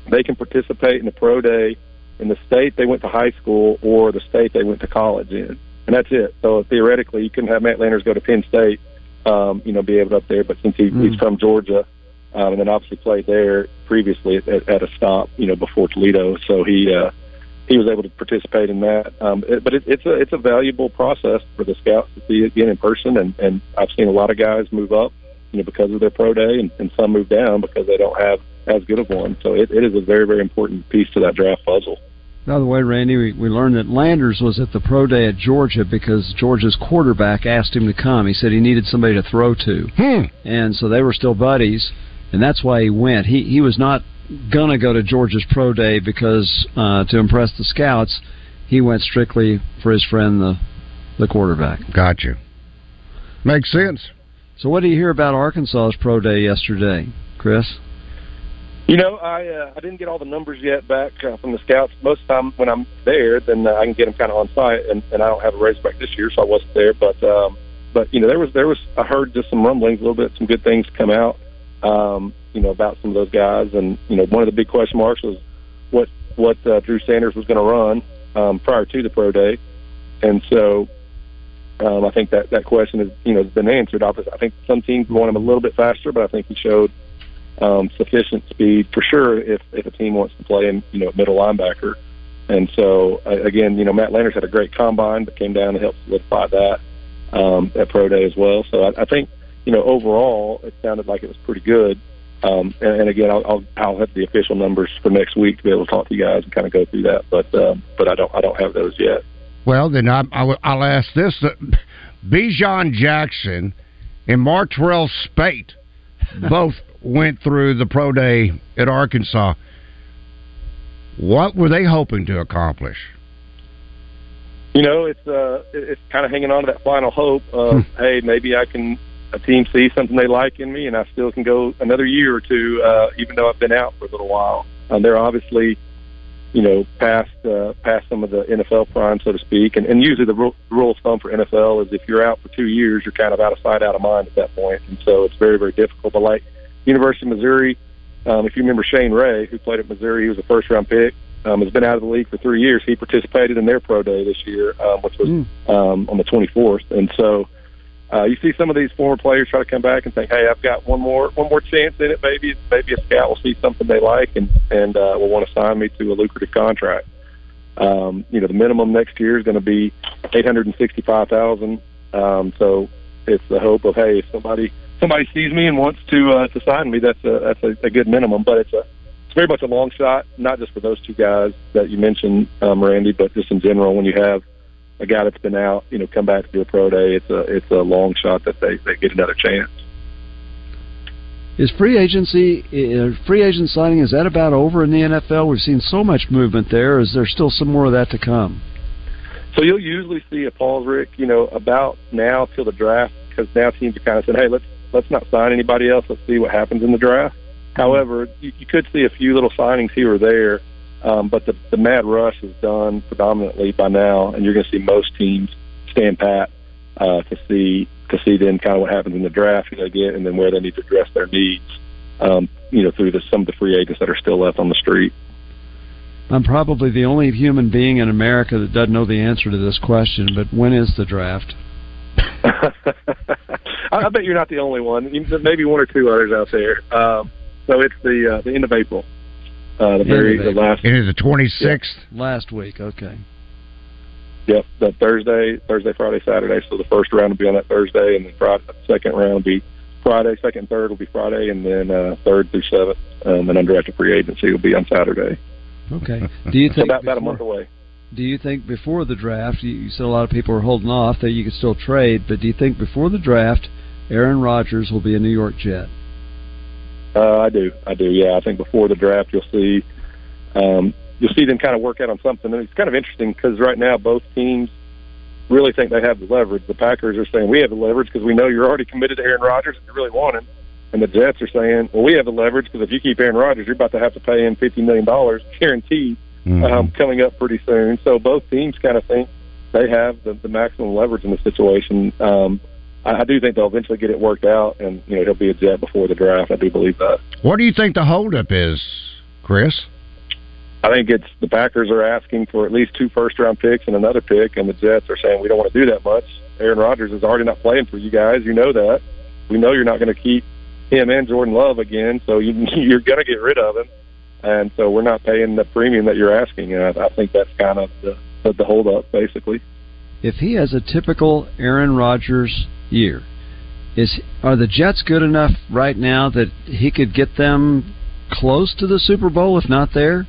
[SPEAKER 12] they can participate in the pro day in the state they went to high school or the state they went to college in, and that's it. So theoretically, you can have Matt Landers go to Penn State, um, you know, be able to up there. But since he, he's
[SPEAKER 4] Mm.
[SPEAKER 12] from Georgia, um, and then obviously played there previously at, at, at a stop, you know, before Toledo, so he uh, he was able to participate in that. Um, it, but it, it's a it's a valuable process for the scouts to see it again in person, and and I've seen a lot of guys move up, you know, because of their pro day, and, and some move down because they don't have as good of one. So it, it is a very very important piece to that draft puzzle.
[SPEAKER 4] By the way, Randy, we, we learned that Landers was at the pro day at Georgia because Georgia's quarterback asked him to come. He said he needed somebody to throw to,
[SPEAKER 1] Hmm.
[SPEAKER 4] and so they were still buddies, and that's why he went. He he was not gonna go to Georgia's pro day because uh, to impress the scouts, he went strictly for his friend the the quarterback.
[SPEAKER 1] Got you. Makes sense.
[SPEAKER 4] So, what do you hear about Arkansas's pro day yesterday, Chris?
[SPEAKER 12] You know, I uh, I didn't get all the numbers yet back uh, from the scouts. Most of the time when I'm there, then uh, I can get them kind of on site, and, and I don't have a Razorback this year, so I wasn't there. But um, but you know, there was there was I heard just some rumblings, a little bit, some good things come out, um, you know, about some of those guys, and you know, one of the big question marks was what what uh, Drew Sanders was going to run um, prior to the pro day, and so um, I think that that question is you know has been answered. Obviously, I think some teams want him a little bit faster, but I think he showed um, sufficient speed for sure if if a team wants to play him, you know, middle linebacker. And so again, you know, Matt Landers had a great combine, but came down and helped solidify that um, at pro day as well. So I, I think you know overall it sounded like it was pretty good. Um, and, and again, I'll, I'll I'll have the official numbers for next week to be able to talk to you guys and kind of go through that. But um, but I don't I don't have those yet.
[SPEAKER 1] Well, then I, I, will ask this: Bijhon Jackson and Martrell Spaight both went through the pro day at Arkansas. What were they hoping to accomplish?
[SPEAKER 12] You know, it's uh, it's kind of hanging on to that final hope of,
[SPEAKER 1] Hmm.
[SPEAKER 12] hey, maybe I can a team see something they like in me, and I still can go another year or two, uh, even though I've been out for a little while. Um, they're obviously, you know, past uh, past some of the NFL prime, so to speak, and, and usually the rule, rule of thumb for NFL is if you're out for two years, you're kind of out of sight, out of mind at that point, and so it's very very difficult. But like University of Missouri, um, if you remember Shane Ray, who played at Missouri, he was a first round pick. Um, has been out of the league for three years. He participated in their pro day this year, um, which was um, on the 24th. And so uh, you see some of these former players try to come back and think, "Hey, I've got one more one more chance in it. Maybe maybe a scout will see something they like and and uh, will want to sign me to a lucrative contract." Um, you know, the minimum next year is going to be 865,000. Um, so it's the hope of, hey, if somebody somebody sees me and wants to uh, to sign me, that's a that's a, a good minimum. But it's a it's very much a long shot, not just for those two guys that you mentioned, um, Randy, but just in general. When you have a guy that's been out, you know, come back to do a pro day, it's a it's a long shot that they they get another chance.
[SPEAKER 4] Is free agency, uh, free agent signing, is that about over in the NFL? We've seen so much movement there. Is there still some more of that to come?
[SPEAKER 12] So you'll usually see a pause, Rick, you know, about now till the draft, because now teams are kind of saying, hey, let's let's not sign anybody else. Let's see what happens in the draft. However, you, you could see a few little signings here or there, um, but the the mad rush is done predominantly by now, and you're going to see most teams stand pat uh, to see to see then kind of what happens in the draft who they get, and then where they need to address their needs. Um, you know, through the, some of the free agents that are still left on the street.
[SPEAKER 4] I'm probably the only human being in America that doesn't know the answer to this question, but when is the draft?
[SPEAKER 12] I, I bet you're not the only one. Maybe one or two others out there. Um, so it's the uh, the end of April. Uh, the very the last.
[SPEAKER 1] It is the 26th.
[SPEAKER 4] Last week, okay.
[SPEAKER 12] Yep, the Thursday, Thursday, Friday, Saturday. So the first round will be on that Thursday, and then Friday, the second round will be Friday. Second, and third will be Friday, and then uh, third through seventh, um, and undrafted free agency will be on Saturday.
[SPEAKER 4] Okay. Do you
[SPEAKER 12] So
[SPEAKER 4] think
[SPEAKER 12] about, about a
[SPEAKER 4] before-
[SPEAKER 12] month away?
[SPEAKER 4] Do you think before the draft, you, you said a lot of people are holding off that you could still trade, but do you think before the draft, Aaron Rodgers will be a New York Jet?
[SPEAKER 12] Uh, I do, I do. Yeah, I think before the draft, you'll see, um, you'll see them kind of work out on something. And it's kind of interesting because right now both teams really think they have the leverage. The Packers are saying we have the leverage because we know you're already committed to Aaron Rodgers and you really want him. And the Jets are saying, well, we have the leverage because if you keep Aaron Rodgers, you're about to have to pay him fifty million dollars guaranteed um, coming up pretty soon. So both teams kind of think they have the, the maximum leverage in the situation. Um, I, I do think they'll eventually get it worked out, and you know he'll be a Jet before the draft. I do believe that.
[SPEAKER 1] What do you think the holdup is, Chris?
[SPEAKER 12] I think it's the Packers are asking for at least two first round picks and another pick, and the Jets are saying we don't want to do that much. Aaron Rodgers is already not playing for you guys. You know that. We know you're not going to keep him and Jordan Love again, so you, you're going to get rid of him. And so we're not paying the premium that you're asking, and I, I think that's kind of the the, the hold up, basically.
[SPEAKER 4] If he has a typical Aaron Rodgers year, is are the Jets good enough right now that he could get them close to the Super Bowl, if not there?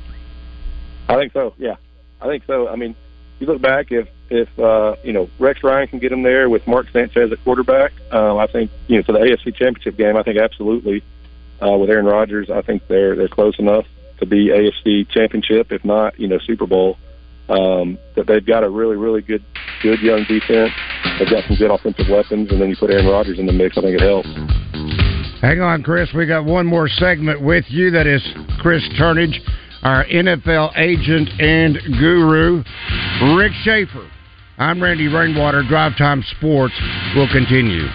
[SPEAKER 12] I think so. Yeah, I think so. I mean, you look back if if uh, you know Rex Ryan can get him there with Mark Sanchez at quarterback. Um, I think you know for the AFC Championship game, I think absolutely uh, with Aaron Rodgers, I think they're they're close enough to be AFC Championship, if not you know Super Bowl. Um, that they've got a really really good good young defense. They've got some good offensive weapons, and then you put Aaron Rodgers in the mix. I think it helps.
[SPEAKER 1] Hang on, Chris. We got one more segment with you. That is Chris Turnage, our NFL agent and guru, Rick Schaefer. I'm Randy Rainwater. Drive Time Sports will continue.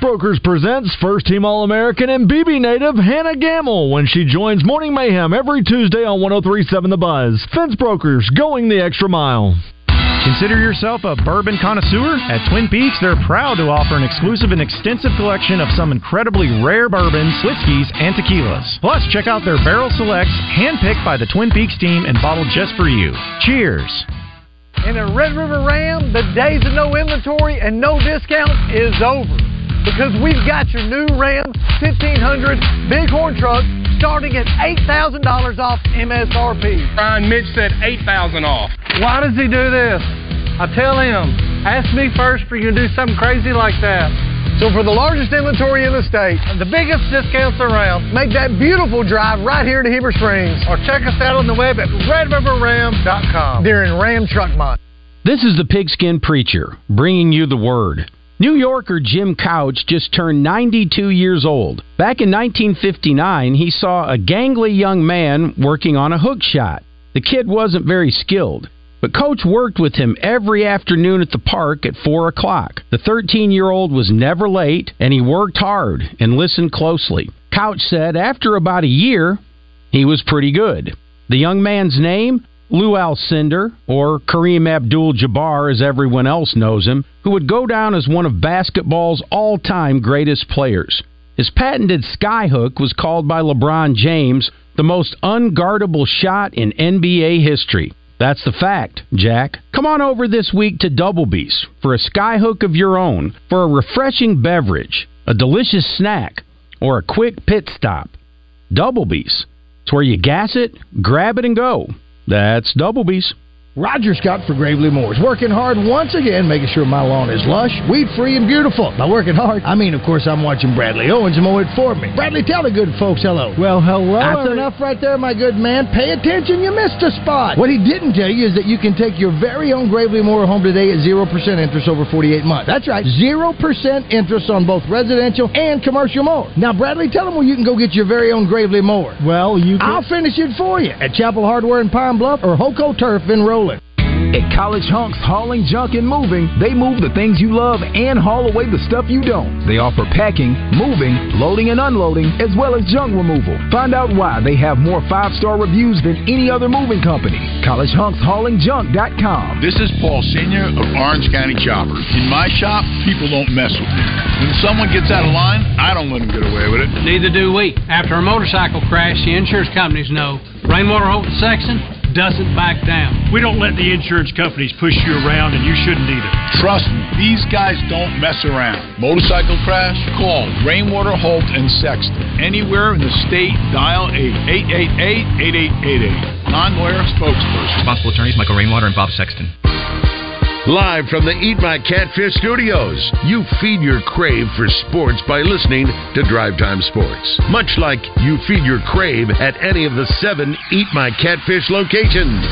[SPEAKER 8] Brokers presents first team All American and Beebe native Hannah Gamble when she joins Morning Mayhem every Tuesday on 1037 The Buzz. Fence Brokers going the extra mile.
[SPEAKER 17] Consider yourself a bourbon connoisseur? At Twin Peaks, they're proud to offer an exclusive and extensive collection of some incredibly rare bourbons, whiskeys, and tequilas. Plus, check out their barrel selects, handpicked by the Twin Peaks team and bottled just for you. Cheers!
[SPEAKER 18] In a Red River Ram, the days of no inventory and no discounts is over. Because we've got your new Ram 1500 Bighorn truck starting at $8,000 off MSRP.
[SPEAKER 19] Brian Mitch said 8000 off.
[SPEAKER 18] Why does he do this? I tell him, ask me first for you to do something crazy like that. So for the largest inventory in the state, the biggest discounts around, make that beautiful drive right here to Heber Springs. Or check us out on the web at redriverram.com during Ram Truck Month.
[SPEAKER 20] This is the Pigskin Preacher, bringing you the word. New Yorker Jim Couch just turned 92 years old. Back in 1959, he saw a gangly young man working on a hook shot. The kid wasn't very skilled, but Coach worked with him every afternoon at the park at 4 o'clock. The 13 year old was never late, and he worked hard and listened closely. Couch said after about a year, he was pretty good. The young man's name? Lou Alcindor, or Kareem Abdul Jabbar as everyone else knows him, who would go down as one of basketball's all time greatest players. His patented skyhook was called by LeBron James the most unguardable shot in NBA history. That's the fact, Jack. Come on over this week to Doublebees for a skyhook of your own, for a refreshing beverage, a delicious snack, or a quick pit stop. Doublebees. It's where you gas it, grab it, and go. That's Doublebees.
[SPEAKER 15] Roger Scott for Gravely mowers, working hard once again, making sure my lawn is lush, weed free, and beautiful. By working hard, I mean, of course, I'm watching Bradley Owens mow it for me. Bradley, tell the good folks hello.
[SPEAKER 21] Well, hello.
[SPEAKER 15] That's
[SPEAKER 21] every-
[SPEAKER 15] enough right there, my good man. Pay attention, you missed a spot. What he didn't tell you is that you can take your very own Gravely mower home today at 0% interest over 48 months. That's right, 0% interest on both residential and commercial mowers. Now, Bradley, tell them where you can go get your very own Gravely mower.
[SPEAKER 21] Well, you can...
[SPEAKER 15] I'll finish it for you at Chapel Hardware in Pine Bluff or Hoco Turf in Roland.
[SPEAKER 22] At College Hunks Hauling Junk and Moving, they move the things you love and haul away the stuff you don't. They offer packing, moving, loading and unloading, as well as junk removal. Find out why they have more five star reviews than any other moving company. CollegeHunksHaulingJunk.com.
[SPEAKER 23] This is Paul Senior of Orange County Choppers. In my shop, people don't mess with me. When someone gets out of line, I don't let them get away with it.
[SPEAKER 24] Neither do we. After a motorcycle crash, the insurance companies know Rainwater Holt and Sexton doesn't back down.
[SPEAKER 25] We don't let the insurance companies push you around, and you shouldn't either.
[SPEAKER 23] Trust me, these guys don't mess around. Motorcycle crash? Call Rainwater Holt and Sexton. Anywhere in the state, dial 888-8888. Non-lawyer spokesperson.
[SPEAKER 26] Responsible attorneys Michael Rainwater and Bob Sexton.
[SPEAKER 3] Live from the Eat My Catfish studios, you feed your crave for sports by listening to Drive Time Sports. Much like you feed your crave at any of the seven Eat My Catfish locations.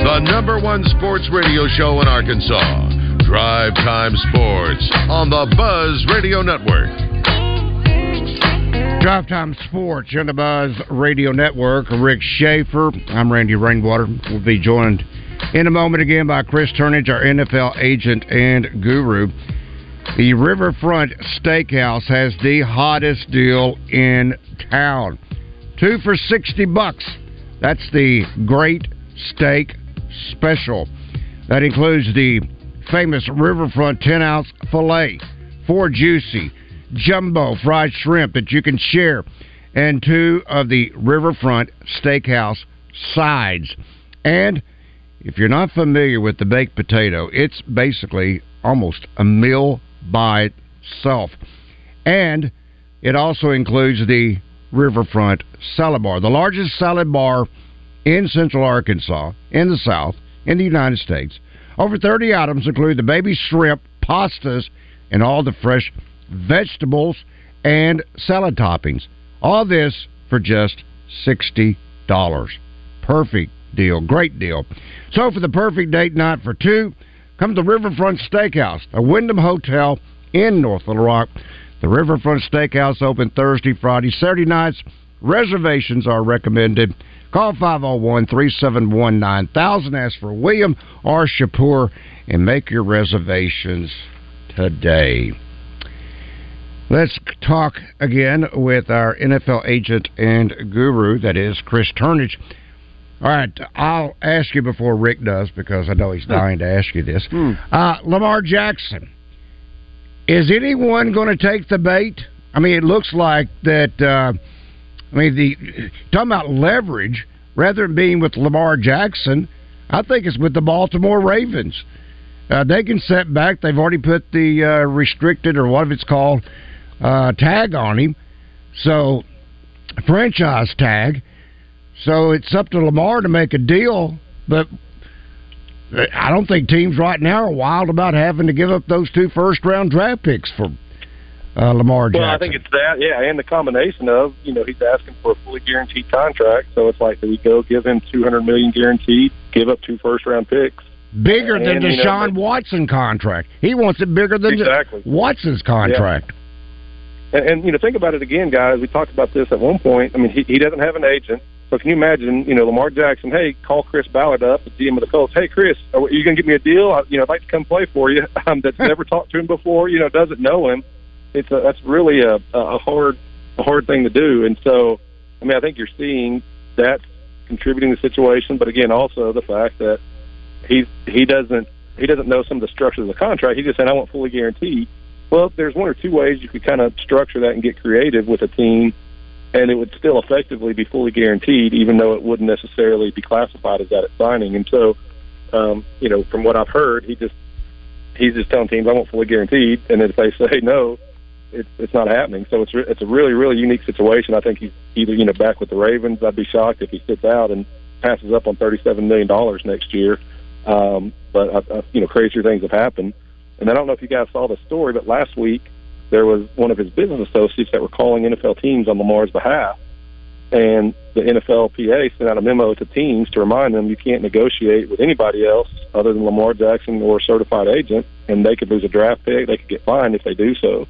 [SPEAKER 3] The number one sports radio show in Arkansas. Drive Time Sports on the Buzz Radio Network.
[SPEAKER 1] Drive Time Sports Buzz Radio Network. Rick Schaefer. I'm Randy Rainwater. We'll be joined in a moment again by Chris Turnage, our NFL agent and guru. The Riverfront Steakhouse has the hottest deal in town. Two for 60 bucks. That's the Great Steak Special. That includes the famous Riverfront 10 ounce filet, four juicy jumbo fried shrimp that you can share, and two of the Riverfront Steakhouse sides. And if you're not familiar with the baked potato, it's basically almost a meal by itself. And it also includes the Riverfront Salad Bar, the largest salad bar in Central Arkansas, in the South, in the United States. Over 30 items include the baby shrimp, pastas, and all the fresh vegetables and salad toppings. All this for just $60. Perfect deal. Great deal. So, for the perfect date night for two, come to Riverfront Steakhouse, a Wyndham Hotel in North Little Rock. The Riverfront Steakhouse open Thursday, Friday, Saturday nights. Reservations are recommended. Call 501 371 9000. Ask for William R. Shapur and make your reservations today. Let's talk again with our NFL agent and guru, that is Chris Turnage. All right, I'll ask you before Rick does because I know he's dying to ask you this. Uh, Lamar Jackson, is anyone going to take the bait? I mean, it looks like that. Uh, I mean, the talking about leverage rather than being with Lamar Jackson, I think it's with the Baltimore Ravens. Uh, they can set back. They've already put the uh, restricted or what it's called uh, tag on him, so franchise tag. So it's up to Lamar to make a deal, but I don't think teams right now are wild about having to give up those two first round draft picks for uh, Lamar Jackson.
[SPEAKER 12] Well, I think it's that, yeah, and the combination of you know he's asking for a fully guaranteed contract, so it's like do we go give him two hundred million guaranteed, give up two first round picks,
[SPEAKER 1] bigger than
[SPEAKER 12] and, you know,
[SPEAKER 1] Watson contract. He wants it bigger than
[SPEAKER 12] Exactly.
[SPEAKER 1] Watson's contract.
[SPEAKER 12] And, and you know, think about it again, guys. We talked about this at one point. I mean, he, he doesn't have an agent. So can you imagine, you know, Lamar Jackson? Hey, call Chris Ballard up, the GM of the Colts. Hey, Chris, are you going to give me a deal? I, you know, I'd like to come play for you. Um, that's never talked to him before. You know, doesn't know him. It's a, that's really a, a hard a hard thing to do. And so, I mean, I think you're seeing that contributing to the situation. But again, also the fact that he's he doesn't he doesn't know some of the structure of the contract. He just said, "I want fully guaranteed." Well, there's one or two ways you could kind of structure that and get creative with a team, and it would still effectively be fully guaranteed, even though it wouldn't necessarily be classified as that at signing. And so, um, you know, from what I've heard, he just he's just telling teams, "I want fully guaranteed," and then if they say no, it's it's not happening. So it's re- it's a really really unique situation. I think he's either you know back with the Ravens. I'd be shocked if he sits out and passes up on thirty seven million dollars next year. Um, but I, I, you know, crazier things have happened. And I don't know if you guys saw the story, but last week there was one of his business associates that were calling NFL teams on Lamar's behalf, and the NFLPA sent out a memo to teams to remind them you can't negotiate with anybody else other than Lamar Jackson or a certified agent, and they could lose a draft pick, they could get fined if they do so.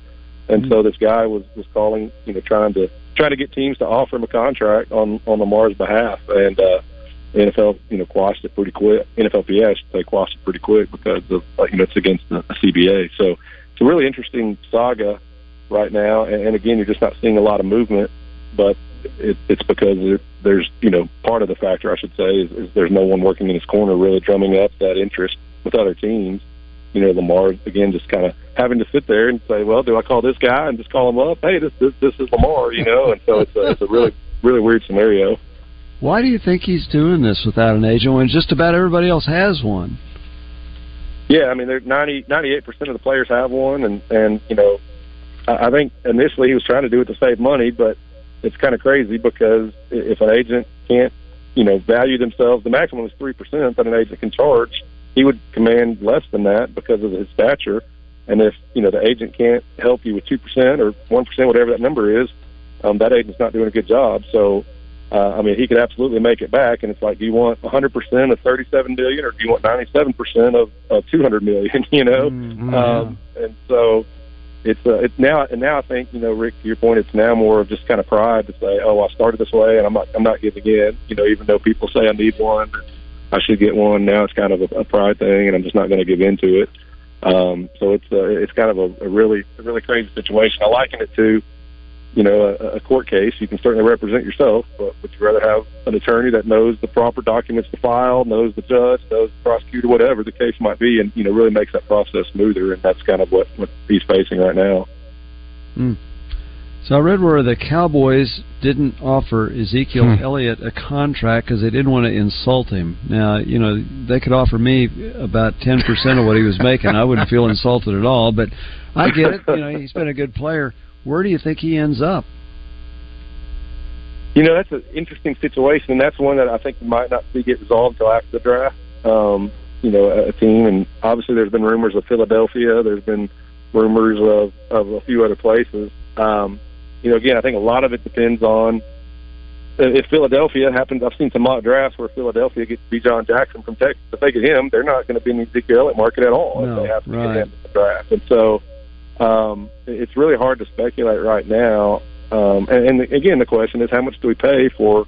[SPEAKER 12] And so this guy was was calling, you know, trying to trying to get teams to offer him a contract on on Lamar's behalf, and uh, NFL, you know, quashed it pretty quick. NFLPA, I should say, quashed it pretty quick because of you know it's against the, the CBA. So it's a really interesting saga right now, and, and again, you're just not seeing a lot of movement, but it, it's because there's you know part of the factor I should say is, is there's no one working in his corner really drumming up that interest with other teams. You know, Lamar again just kind of having to sit there and say, well, do I call this guy and just call him up? Hey, this this, this is Lamar, you know, and so it's a, it's a really really weird scenario.
[SPEAKER 4] Why do you think he's doing this without an agent when just about everybody else has one?
[SPEAKER 12] Yeah, I mean, they're 98 percent of the players have one, and and you know, I I think initially he was trying to do it to save money, but it's kind of crazy because if an agent can't, you know, value themselves, the maximum is three percent that an agent can charge. He would command less than that because of his stature, and if you know the agent can't help you with two percent or one percent, whatever that number is, um, that agent's not doing a good job. So. Uh, I mean, he could absolutely make it back, and it's like, do you want 100% of 37 million, or do you want 97% of, of 200 million? You know, um, and so it's uh, it's now and now I think you know Rick to your point it's now more of just kind of pride to say oh I started this way and I'm not I'm not giving in you know even though people say I need one I should get one. Now it's kind of a, a pride thing and I'm just not going to give in to it. Um, so it's uh, it's kind of a, a really a really crazy situation. I liken it to you know a, a court case you can certainly represent yourself but would you rather have an attorney that knows the proper documents to file knows the judge knows the prosecutor whatever the case might be and you know really makes that process smoother and that's kind of what what he's facing right now
[SPEAKER 4] Hmm. So I read where the Cowboys didn't offer Ezekiel
[SPEAKER 12] Hmm.
[SPEAKER 4] Elliott a contract because they didn't want to insult him. Now, you know, they could offer me about 10% of what he was making. I wouldn't feel insulted at all, but I get it. You know, he's been a good player. Where do you think he ends up?
[SPEAKER 12] You know, that's an interesting situation, and that's one that I think might not be get resolved until after the draft. Um, you know, a, team, and obviously there's been rumors of Philadelphia. There's been rumors of of a few other places. Um, you know, again, I think a lot of it depends on if Philadelphia happens. I've seen some mock drafts where Philadelphia gets Bijan Jackson from Texas. If they get him, they're not going to be in the Ezekiel market at all
[SPEAKER 4] No,
[SPEAKER 12] if they have to
[SPEAKER 4] right.
[SPEAKER 12] get him in the draft. And so, um, it's really hard to speculate right now. Um, and, and again, the question is how much do we pay for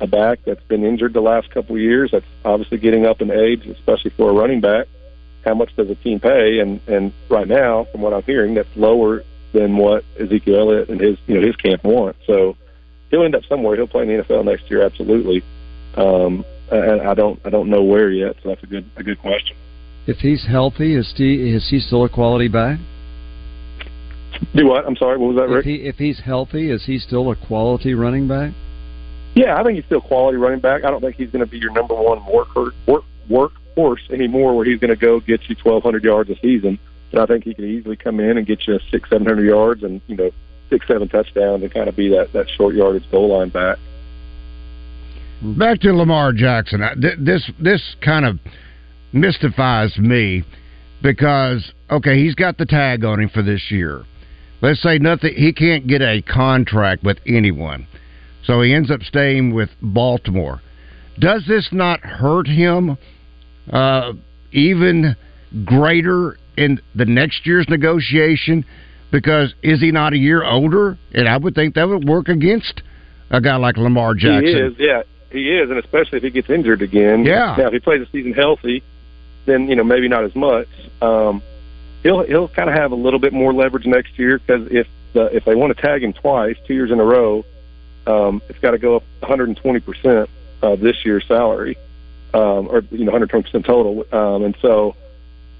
[SPEAKER 12] a back that's been injured the last couple of years. That's obviously getting up in age, especially for a running back. How much does a team pay? And and right now, from what I'm hearing, that's lower than what Ezekiel Elliott and his you know his camp want. So he'll end up somewhere. He'll play in the NFL next year, absolutely. Um, and I don't I don't know where yet. So that's a good a good question.
[SPEAKER 4] If he's healthy, is he is he still a quality back?
[SPEAKER 12] Do what? I'm sorry. What was that,
[SPEAKER 4] If
[SPEAKER 12] Rick?
[SPEAKER 4] he if he's healthy, is he still a quality running back?
[SPEAKER 12] Yeah, I think he's still quality running back. I don't think he's going to be your number one work work work horse anymore, where he's going to go get you 1,200 yards a season. But I think he could easily come in and get you six, seven hundred yards, and you know, six, seven touchdowns, and kind of be that that short yardage goal line back.
[SPEAKER 1] Back to Lamar Jackson. I- th- This this kind of mystifies me because okay, he's got the tag on him for this year. Let's say nothing. He can't get a contract with anyone, so he ends up staying with Baltimore. Does this not hurt him uh, even greater in the next year's negotiation? Because is he not a year older? And I would think that would work against a guy like Lamar Jackson.
[SPEAKER 12] He is, yeah, he is, and especially if he gets injured again.
[SPEAKER 1] Yeah.
[SPEAKER 12] Now, if he plays the season healthy, then you know maybe not as much. Um, he'll he'll kind of have a little bit more leverage next year because if the, if they want to tag him twice, two years in a row, um, it's got to go up 120 percent of this year's salary, um, or you know 120 percent total. Um, and so,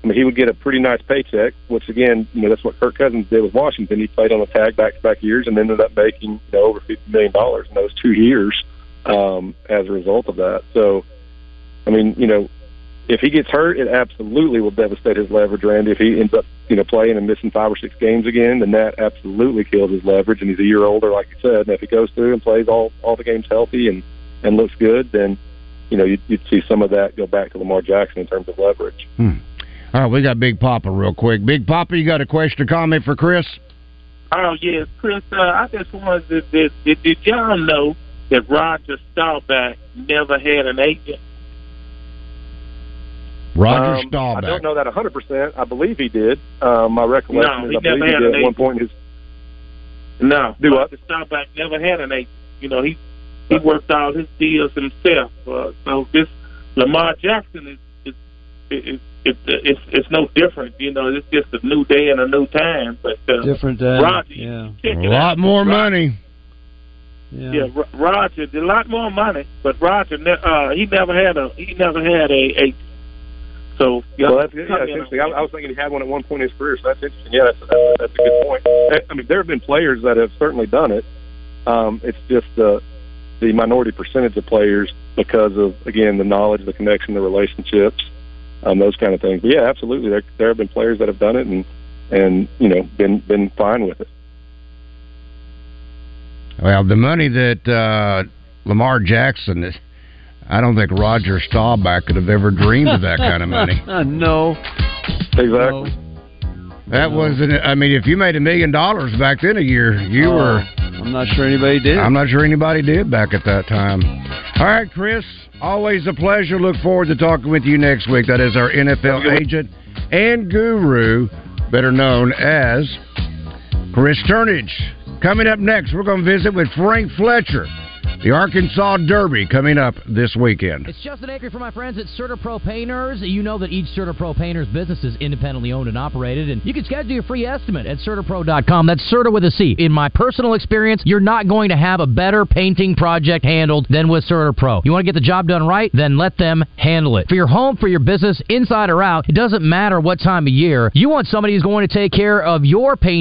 [SPEAKER 12] I mean, he would get a pretty nice paycheck. Which again, you know, that's what Kirk Cousins did with Washington. He played on a tag back to back years and ended up making you know over 50 million dollars in those two years um, as a result of that. So, I mean, you know, if he gets hurt, it absolutely will devastate his leverage, Randy. If he ends up, you know, playing and missing five or six games again, then that absolutely kills his leverage. And he's a year older, like you said. And if he goes through and plays all all the games healthy and and looks good, then you know you'd, you'd see some of that go back to Lamar Jackson in terms of leverage.
[SPEAKER 1] Hmm. All right, we got Big Papa real quick. Big Papa, you got a question or comment for Chris?
[SPEAKER 27] Oh yes, Chris. Uh, I just wanted to did, did, did y'all know that Roger Staubach never had an agent?
[SPEAKER 1] Roger
[SPEAKER 12] Um, I don't know that 100. percent I believe he did. Um, my recollection
[SPEAKER 27] No,
[SPEAKER 12] is
[SPEAKER 27] he
[SPEAKER 12] I believe he did at one point in his
[SPEAKER 27] No,
[SPEAKER 12] Do what?
[SPEAKER 27] Roger Staubach never had an agent. You know, he he worked out his deals himself. Uh, so this Lamar Jackson is is is it, it's it's no different. You know, it's just a new day and a new time. But uh,
[SPEAKER 4] Different day.
[SPEAKER 27] Roger,
[SPEAKER 4] yeah.
[SPEAKER 1] A lot more
[SPEAKER 27] Roger-
[SPEAKER 1] money.
[SPEAKER 4] Yeah.
[SPEAKER 27] Yeah, Ro- Roger, a lot more money, but Roger, ne- uh, he never had a he never had a agent. So yeah,
[SPEAKER 12] Well, that's. Yeah, that's interesting. I, I was thinking he had one at one point in his career, so that's interesting. Yeah, that's, that's, that's a good point. I- I mean, there have been players that have certainly done it. Um, it's just the the minority percentage of players because of again the knowledge, the connection, the relationships, um, those kind of things. But yeah, absolutely. There there have been players that have done it and and you know been been fine with it.
[SPEAKER 1] Well, the money that uh, Lamar Jackson, is- I don't think Roger Staubach could have ever dreamed of that kind of money.
[SPEAKER 4] no.
[SPEAKER 12] Exactly.
[SPEAKER 1] That wasn't. I mean, if you made a million dollars back then a year, you
[SPEAKER 4] Oh,
[SPEAKER 1] were.
[SPEAKER 4] I'm not sure anybody did.
[SPEAKER 1] I'm not sure anybody did back at that time. All right, Chris. Always a pleasure. Look forward to talking with you next week. That is our NFL agent and guru, better known as Chris Turnage. Coming up next, we're going to visit with Frank Fletcher. The Arkansas Derby coming up this weekend.
[SPEAKER 28] It's Justin Acre for my friends at CertaPro Painters. You know that each CertaPro Painters business is independently owned and operated, and you can schedule your free estimate at CertaPro.com. That's Certa with a C. In my personal experience, you're not going to have a better painting project handled than with CertaPro. You want to get the job done right? Then let them handle it. For your home, for your business, inside or out, it doesn't matter what time of year. You want somebody who's going to take care of your painting